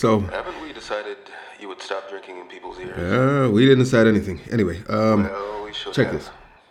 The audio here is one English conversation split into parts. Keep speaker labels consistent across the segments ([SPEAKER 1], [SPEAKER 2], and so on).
[SPEAKER 1] So
[SPEAKER 2] Haven't we decided you would stop drinking in people's ears?
[SPEAKER 1] uh, we didn't decide anything. Anyway, um,
[SPEAKER 2] well, we should
[SPEAKER 1] check
[SPEAKER 2] have.
[SPEAKER 1] this.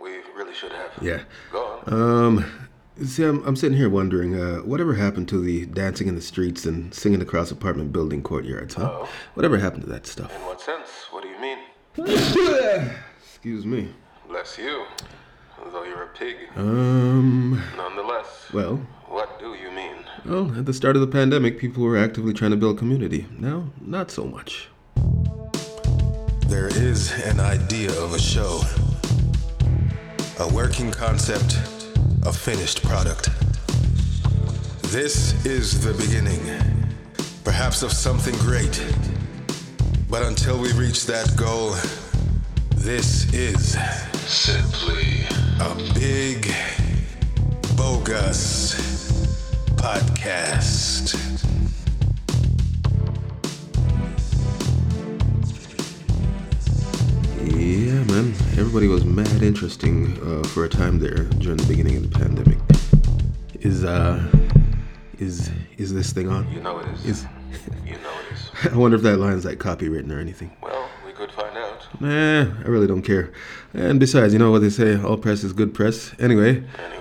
[SPEAKER 2] We really should have.
[SPEAKER 1] yeah.
[SPEAKER 2] Go on.
[SPEAKER 1] Um, see, I'm, I'm sitting here wondering, uh, whatever happened to the dancing in the streets and singing across apartment building courtyards, huh?
[SPEAKER 2] Oh.
[SPEAKER 1] Whatever happened to that stuff?
[SPEAKER 2] In what sense? What do you mean?
[SPEAKER 1] Excuse me.
[SPEAKER 2] Bless you. Though you're a pig.
[SPEAKER 1] Um,
[SPEAKER 2] Nonetheless.
[SPEAKER 1] well,
[SPEAKER 2] What do you mean?
[SPEAKER 1] well, at the start of the pandemic, people were actively trying to build community. Now, not so much.
[SPEAKER 2] There is an idea of a show, a working concept, a finished product. This is the beginning, perhaps of something great. But until we reach that goal, this is simply a podcast.
[SPEAKER 1] Yeah, man. Everybody was mad interesting uh, for a time there during the beginning of the pandemic. Is uh, is is this thing on?
[SPEAKER 2] You know it is.
[SPEAKER 1] Is
[SPEAKER 2] You know it is.
[SPEAKER 1] I wonder if that line's like copywritten or anything.
[SPEAKER 2] Well, we could find out.
[SPEAKER 1] Nah, I really don't care. And besides, you know what they say: all press is good press. Anyway,
[SPEAKER 2] Anyway,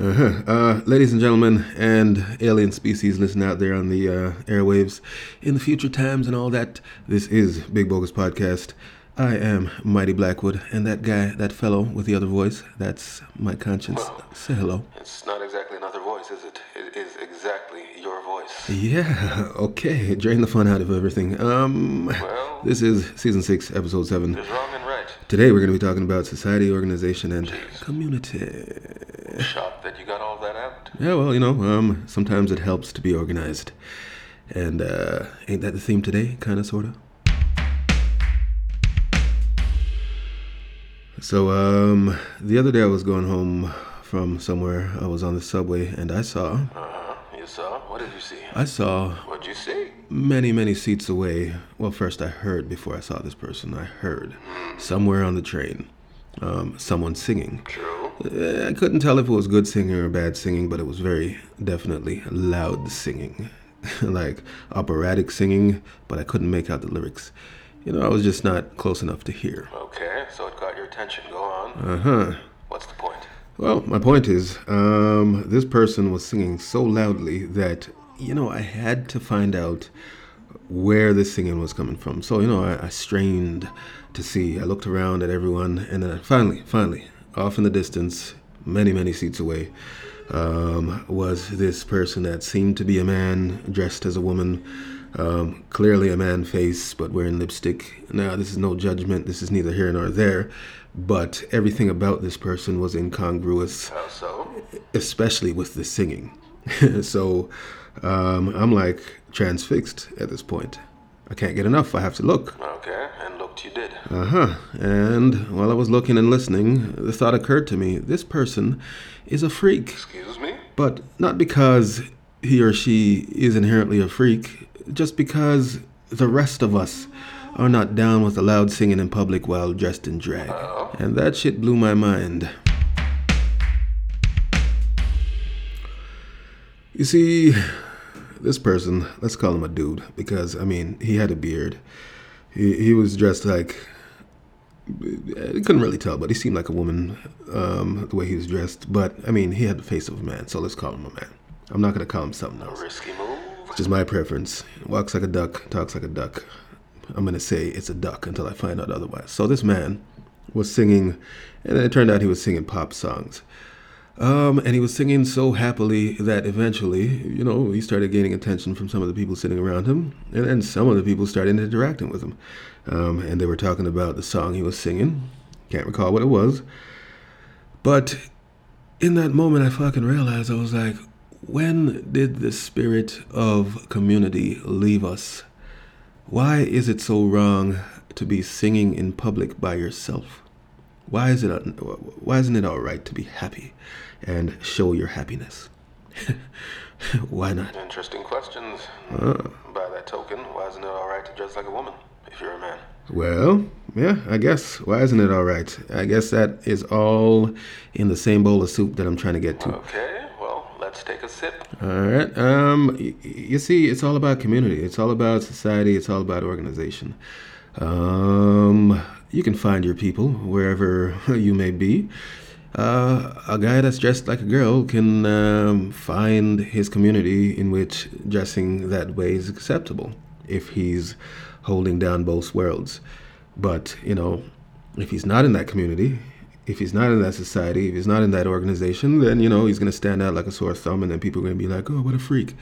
[SPEAKER 1] uh-huh. uh, ladies and gentlemen, and alien species listening out there on the uh, airwaves, in the future times and all that, this is Big Bogus Podcast. I am Mighty Blackwood, and that guy, that fellow with the other voice, that's my conscience. Say hello.
[SPEAKER 2] it's not exactly another voice, is it? It is exactly your voice.
[SPEAKER 1] Yeah, okay. Drain the fun out of everything. Um,
[SPEAKER 2] Well,
[SPEAKER 1] this is season six, episode seven.
[SPEAKER 2] there's wrong and right.
[SPEAKER 1] Today we're going to be talking about society, organization, and
[SPEAKER 2] Jeez.
[SPEAKER 1] community.
[SPEAKER 2] Shocked that you got all that out.
[SPEAKER 1] Yeah, well, you know, um, sometimes it helps to be organized. And uh, ain't that the theme today? Kind of, sort of. So, um, the other day I was going home from somewhere. I was on the subway and I saw,
[SPEAKER 2] Uh huh. You saw? What did you see?
[SPEAKER 1] I saw
[SPEAKER 2] What'd you see?
[SPEAKER 1] many, many seats away. Well, first I heard before I saw this person. I heard somewhere on the train, um, someone singing. Uh, I couldn't tell if it was good singing or bad singing, but it was very definitely loud singing. like operatic singing, but I couldn't make out the lyrics. You know, I was just not close enough to hear.
[SPEAKER 2] Okay, so it got your attention. Go on.
[SPEAKER 1] Uh huh.
[SPEAKER 2] What's the point?
[SPEAKER 1] Well, my point is, um, this person was singing so loudly that, you know, I had to find out where the singing was coming from. So, you know, I, I strained to see. I looked around at everyone, and then I finally, finally, off in the distance, many, many seats away, um, was this person that seemed to be a man dressed as a woman. Um, clearly a man face, but wearing lipstick. Now, this is no judgment. This is neither here nor there. But everything about this person was incongruous
[SPEAKER 2] How so?
[SPEAKER 1] especially with the singing. so um, I'm like transfixed at this point. I can't get enough. I have to look.
[SPEAKER 2] Okay, and looked you did.
[SPEAKER 1] Uh huh. And while I was looking and listening, the thought occurred to me this person is a freak.
[SPEAKER 2] Excuse me?
[SPEAKER 1] But not because he or she is inherently a freak, just because the rest of us are not down with the loud singing in public while dressed in drag.
[SPEAKER 2] Oh?
[SPEAKER 1] And that shit blew my mind. You see, this person, let's call him a dude, because, I mean, he had a beard. He, he was dressed like. I couldn't really tell, but he seemed like a woman, um, the way he was dressed. But, I mean, he had the face of a man, so let's call him a man. I'm not going to call him something else.
[SPEAKER 2] Risky move?
[SPEAKER 1] It's just my preference. Walks like a duck, talks like a duck. I'm gonna say it's a duck until I find out otherwise. So this man was singing, and it turned out he was singing pop songs. Um, and he was singing so happily that eventually, you know, he started gaining attention from some of the people sitting around him, and then some of the people started interacting with him. Um, and they were talking about the song he was singing. Can't recall what it was. But in that moment, I fucking realized I was like, when did the spirit of community leave us? Why is it so wrong to be singing in public by yourself? Why is it why isn't it all right to be happy and show your happiness? why not?
[SPEAKER 2] Interesting questions. By that token, why isn't it alright to dress like a woman if you're a man?
[SPEAKER 1] well, yeah, I guess. Why isn't it all right? I guess that is all in the same bowl of soup that I'm trying to get to.
[SPEAKER 2] Okay, well, let's take a sip.
[SPEAKER 1] All right. Um, y- you see, it's all about community. It's all about society. It's all about organization. Um, you can find your people wherever you may be. Uh, a guy that's dressed like a girl can um, find his community in which dressing that way is acceptable if he's holding down both worlds. But, you know, if he's not in that community, if he's not in that society, if he's not in that organization, then, you know, he's going to stand out like a sore thumb and then people are going to be like, oh, what a freak.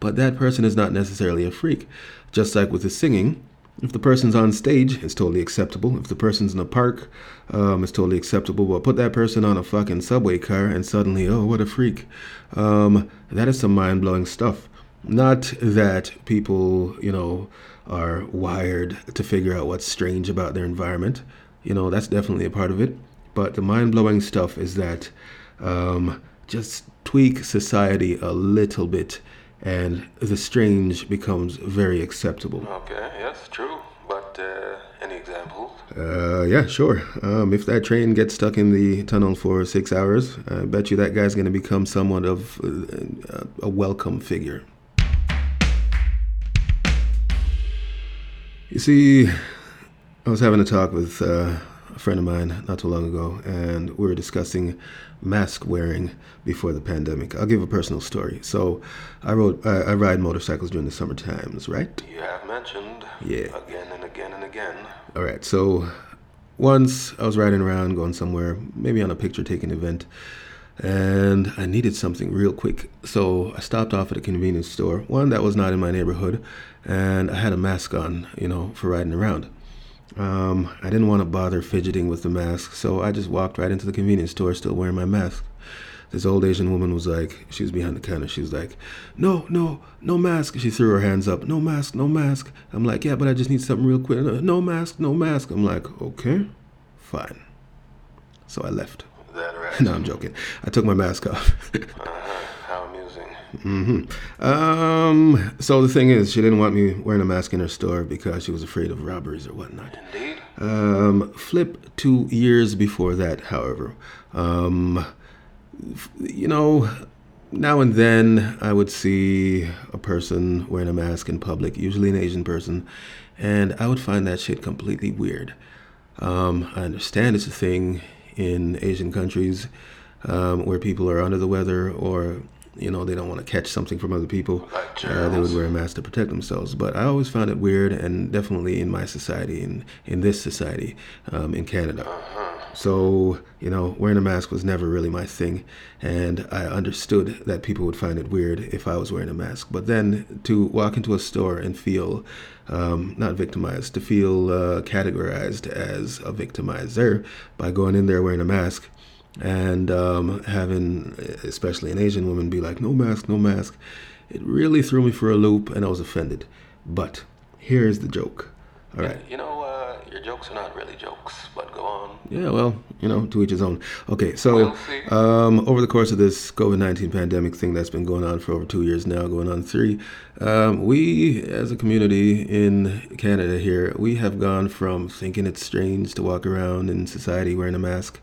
[SPEAKER 1] But that person is not necessarily a freak. Just like with the singing, if the person's on stage, it's totally acceptable. If the person's in a park, um, it's totally acceptable. But put that person on a fucking subway car and suddenly, oh, what a freak. Um, that is some mind blowing stuff. Not that people, you know, are wired to figure out what's strange about their environment. You know, that's definitely a part of it. But the mind blowing stuff is that um, just tweak society a little bit and the strange becomes very acceptable.
[SPEAKER 2] Okay, yes, true. But uh, any examples?
[SPEAKER 1] Uh, yeah, sure. Um, if that train gets stuck in the tunnel for six hours, I bet you that guy's going to become somewhat of uh, a welcome figure. You see, I was having a talk with uh, a friend of mine not too long ago, and we were discussing mask wearing before the pandemic. I'll give a personal story. So, I rode, I, I ride motorcycles during the summer times, right?
[SPEAKER 2] You have mentioned.
[SPEAKER 1] Yeah.
[SPEAKER 2] Again and again and again.
[SPEAKER 1] All right. So, once I was riding around, going somewhere, maybe on a picture taking event, and I needed something real quick. So I stopped off at a convenience store, one that was not in my neighborhood, and I had a mask on, you know, for riding around. Um, I didn't want to bother fidgeting with the mask, so I just walked right into the convenience store, still wearing my mask. This old Asian woman was like, she was behind the counter. She was like, no, no, no mask. She threw her hands up. No mask, no mask. I'm like, yeah, but I just need something real quick. No mask, no mask. I'm like, okay, fine. So I left.
[SPEAKER 2] Right?
[SPEAKER 1] No, I'm joking. I took my mask off.
[SPEAKER 2] Uh-huh. How amusing.
[SPEAKER 1] hmm Um, so the thing is, she didn't want me wearing a mask in her store because she was afraid of robberies or whatnot.
[SPEAKER 2] Indeed.
[SPEAKER 1] Um, flip two years before that, however. Um, you know, now and then I would see a person wearing a mask in public, usually an Asian person, and I would find that shit completely weird. Um, I understand it's a thing in Asian countries um, where people are under the weather or you know they don't want to catch something from other people. Uh, they would wear a mask to protect themselves. But I always found it weird, and definitely in my society, in in this society, um, in Canada. So you know, wearing a mask was never really my thing, and I understood that people would find it weird if I was wearing a mask. But then to walk into a store and feel um, not victimized, to feel uh, categorized as a victimizer by going in there wearing a mask and um, having, especially an Asian woman, be like, no mask, no mask, it really threw me for a loop and I was offended. But here's the joke. All right.
[SPEAKER 2] You know, uh, your jokes are not really jokes, but go on.
[SPEAKER 1] Yeah, well, you know, to each his own. Okay, so
[SPEAKER 2] We'll
[SPEAKER 1] um, over the course of this COVID 19 pandemic thing that's been going on for over two years now, going on three, um, we as a community in Canada here, we have gone from thinking it's strange to walk around in society wearing a mask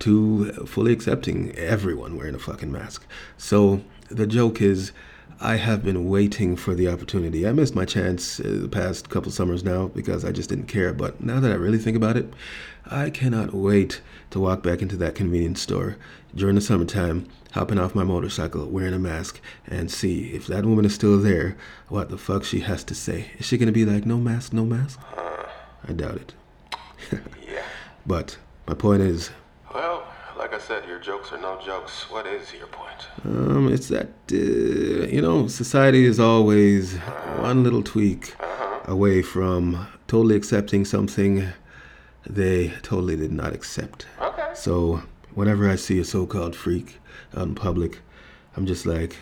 [SPEAKER 1] to fully accepting everyone wearing a fucking mask. So the joke is. I have been waiting for the opportunity. I missed my chance uh, the past couple summers now because I just didn't care. But now that I really think about it, I cannot wait to walk back into that convenience store during the summertime, hopping off my motorcycle, wearing a mask, and see if that woman is still there, what the fuck she has to say. Is she gonna be like, no mask, no mask? I doubt it.
[SPEAKER 2] Yeah.
[SPEAKER 1] But my point is,
[SPEAKER 2] like I said, your jokes are no jokes. What is your point?
[SPEAKER 1] um, it's that, uh, you know, society is always one little tweak away from totally accepting something they totally did not accept.
[SPEAKER 2] Okay.
[SPEAKER 1] So whenever I see a so-called freak out in public, I'm just like,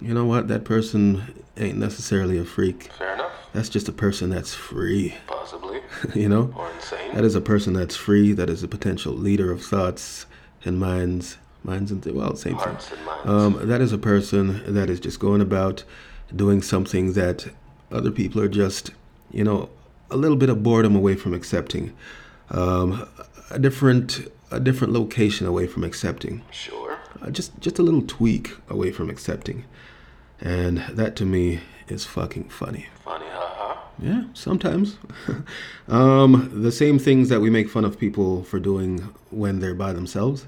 [SPEAKER 1] you know what? That person ain't necessarily a freak.
[SPEAKER 2] Fair enough.
[SPEAKER 1] That's just a person that's free.
[SPEAKER 2] Possibly.
[SPEAKER 1] you know,
[SPEAKER 2] Or insane.
[SPEAKER 1] that is a person that's free. That is a potential leader of thoughts and minds, minds and th- well, same thing.
[SPEAKER 2] Hearts minds.
[SPEAKER 1] Um, that is a person that is just going about doing something that other people are just, you know, a little bit of boredom away from accepting, um, a different a different location away from accepting.
[SPEAKER 2] sure.
[SPEAKER 1] uh, just just a little tweak away from accepting, and that to me is fucking funny.
[SPEAKER 2] Funny.
[SPEAKER 1] Yeah, sometimes. um, the same things that we make fun of people for doing when they're by themselves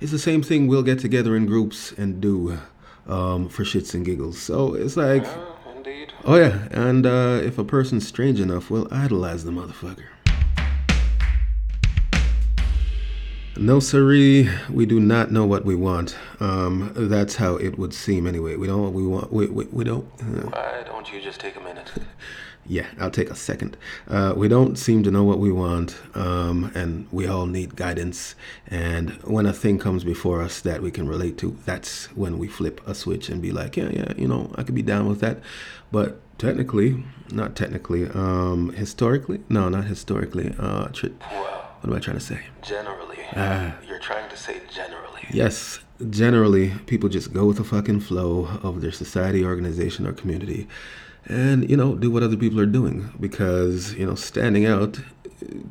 [SPEAKER 1] is the same thing we'll get together in groups and do um, for shits and giggles. So it's like,
[SPEAKER 2] Uh, indeed.
[SPEAKER 1] oh yeah, and uh, if a person's strange enough, we'll idolize the motherfucker. No, siree, we do not know what we want. Um, that's how it would seem anyway. We don't we want. We, we, we don't. uh,
[SPEAKER 2] Why don't you just take a minute?
[SPEAKER 1] yeah, I'll take a second. Uh, we don't seem to know what we want, um, and we all need guidance. And when a thing comes before us that we can relate to, that's when we flip a switch and be like, yeah, yeah, you know, I could be down with that. But technically, not technically, um, historically, no, not historically. Uh, tr- what am I trying to say?
[SPEAKER 2] generally.
[SPEAKER 1] Ah.
[SPEAKER 2] You're trying to say generally.
[SPEAKER 1] Yes, generally, people just go with the fucking flow of their society, organization, or community and, you know, do what other people are doing because, you know, standing out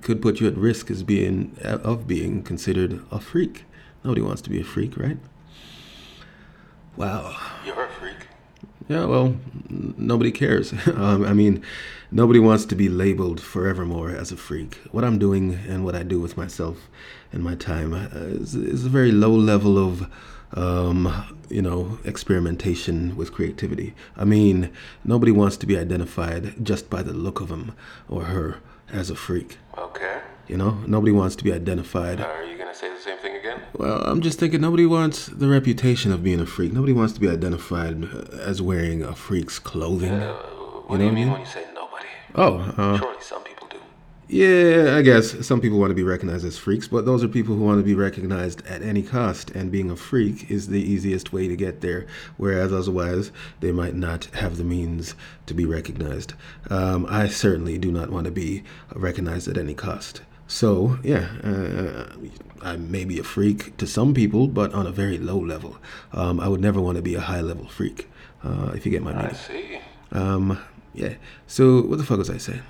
[SPEAKER 1] could put you at risk as being, of being considered a freak. Nobody wants to be a freak, right? Wow.
[SPEAKER 2] You're a freak.
[SPEAKER 1] Yeah, well, n- nobody cares. um, I mean, nobody wants to be labeled forevermore as a freak. What I'm doing and what I do with myself and my time uh, is, is a very low level of, um, you know, experimentation with creativity. I mean, nobody wants to be identified just by the look of him or her as a freak.
[SPEAKER 2] Okay.
[SPEAKER 1] You know, nobody wants to be identified
[SPEAKER 2] Are you gonna say the same thing again?
[SPEAKER 1] well, I'm just thinking nobody wants the reputation of being a freak. Nobody wants to be identified as wearing a freak's clothing.
[SPEAKER 2] Uh, what
[SPEAKER 1] You
[SPEAKER 2] do you
[SPEAKER 1] know
[SPEAKER 2] mean
[SPEAKER 1] what I
[SPEAKER 2] when you say nobody?
[SPEAKER 1] Oh, uh,
[SPEAKER 2] Surely some people.
[SPEAKER 1] Yeah, I guess some people want to be recognized as freaks, but those are people who want to be recognized at any cost, and being a freak is the easiest way to get there, whereas otherwise they might not have the means to be recognized. Um, I certainly do not want to be recognized at any cost. So, yeah, uh, I may be a freak to some people, but on a very low level. Um, I would never want to be a high level freak, uh, if you get my meaning.
[SPEAKER 2] I see.
[SPEAKER 1] Um, yeah, so what the fuck was I saying?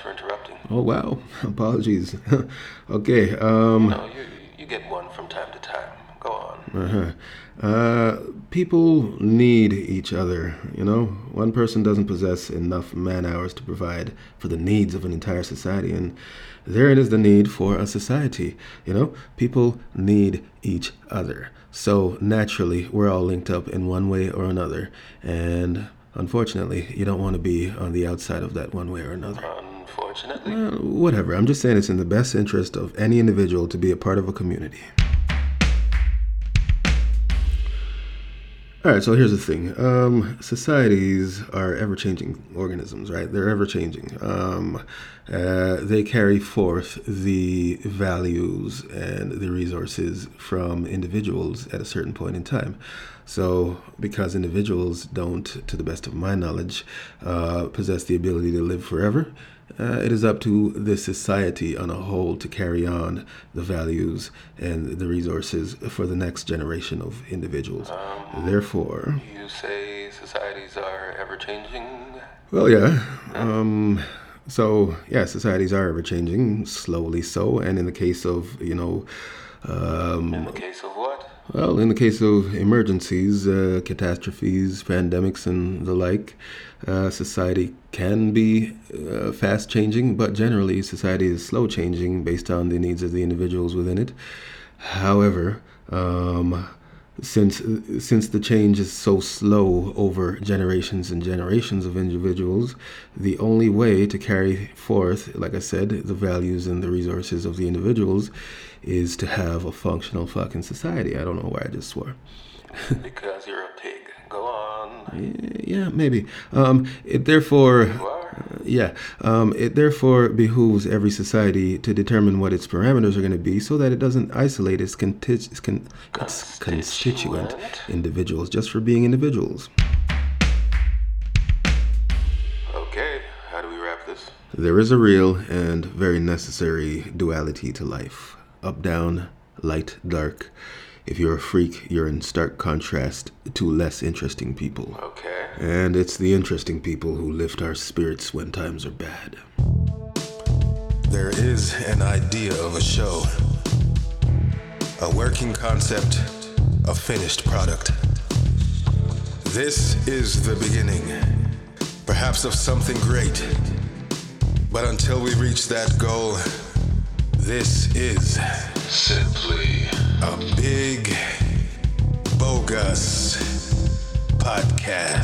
[SPEAKER 2] Who knows? I apologize for interrupting.
[SPEAKER 1] Oh wow, apologies. okay, um,
[SPEAKER 2] No, you you get one from time to time. Go on.
[SPEAKER 1] uh-huh. uh, people need each other. You know, one person doesn't possess enough man hours to provide for the needs of an entire society, and therein is the need for a society. You know, people need each other. So naturally, we're all linked up in one way or another, and unfortunately, you don't want to be on the outside of that one way or another.
[SPEAKER 2] Unfortunately.
[SPEAKER 1] Whatever. I'm just saying it's in the best interest of any individual to be a part of a community. All right, so here's the thing. Um, societies are ever changing organisms, right? They're ever changing. Um, uh, they carry forth the values and the resources from individuals at a certain point in time. So, because individuals don't, to the best of my knowledge, uh, possess the ability to live forever, uh, it is up to the society on a whole to carry on the values and the resources for the next generation of individuals. Therefore,
[SPEAKER 2] You say societies are ever changing.
[SPEAKER 1] well, yeah. Um, so, yeah, societies are ever changing, slowly so. And in the case of, you know, um,
[SPEAKER 2] In the case of what?
[SPEAKER 1] well, in the case of emergencies, uh, catastrophes, pandemics, and the like, uh, society can be uh, fast changing, but generally, society is slow changing based on the needs of the individuals within it. However, um, since since the change is so slow over generations and generations of individuals, the only way to carry forth, like I said, the values and the resources of the individuals is to have a functional fucking society. I don't know why I just swore.
[SPEAKER 2] Because you're a pig. Go on.
[SPEAKER 1] Yeah, maybe. Um, it therefore.
[SPEAKER 2] You are.
[SPEAKER 1] Yeah, um, it therefore behooves every society to determine what its parameters are going to be so that it doesn't isolate its, conti- its, con- its constituent
[SPEAKER 2] Constituent.
[SPEAKER 1] individuals just for being individuals.
[SPEAKER 2] Okay, how do we wrap this?
[SPEAKER 1] There is a real and very necessary duality to life up, down, light, dark. If you're a freak, you're in stark contrast to less interesting people.
[SPEAKER 2] Okay.
[SPEAKER 1] And it's the interesting people who lift our spirits when times are bad.
[SPEAKER 2] There is an idea of a show,
[SPEAKER 1] a working concept, a finished product. This is the beginning, perhaps of something great. But until we reach that goal, this is simply a Podcast.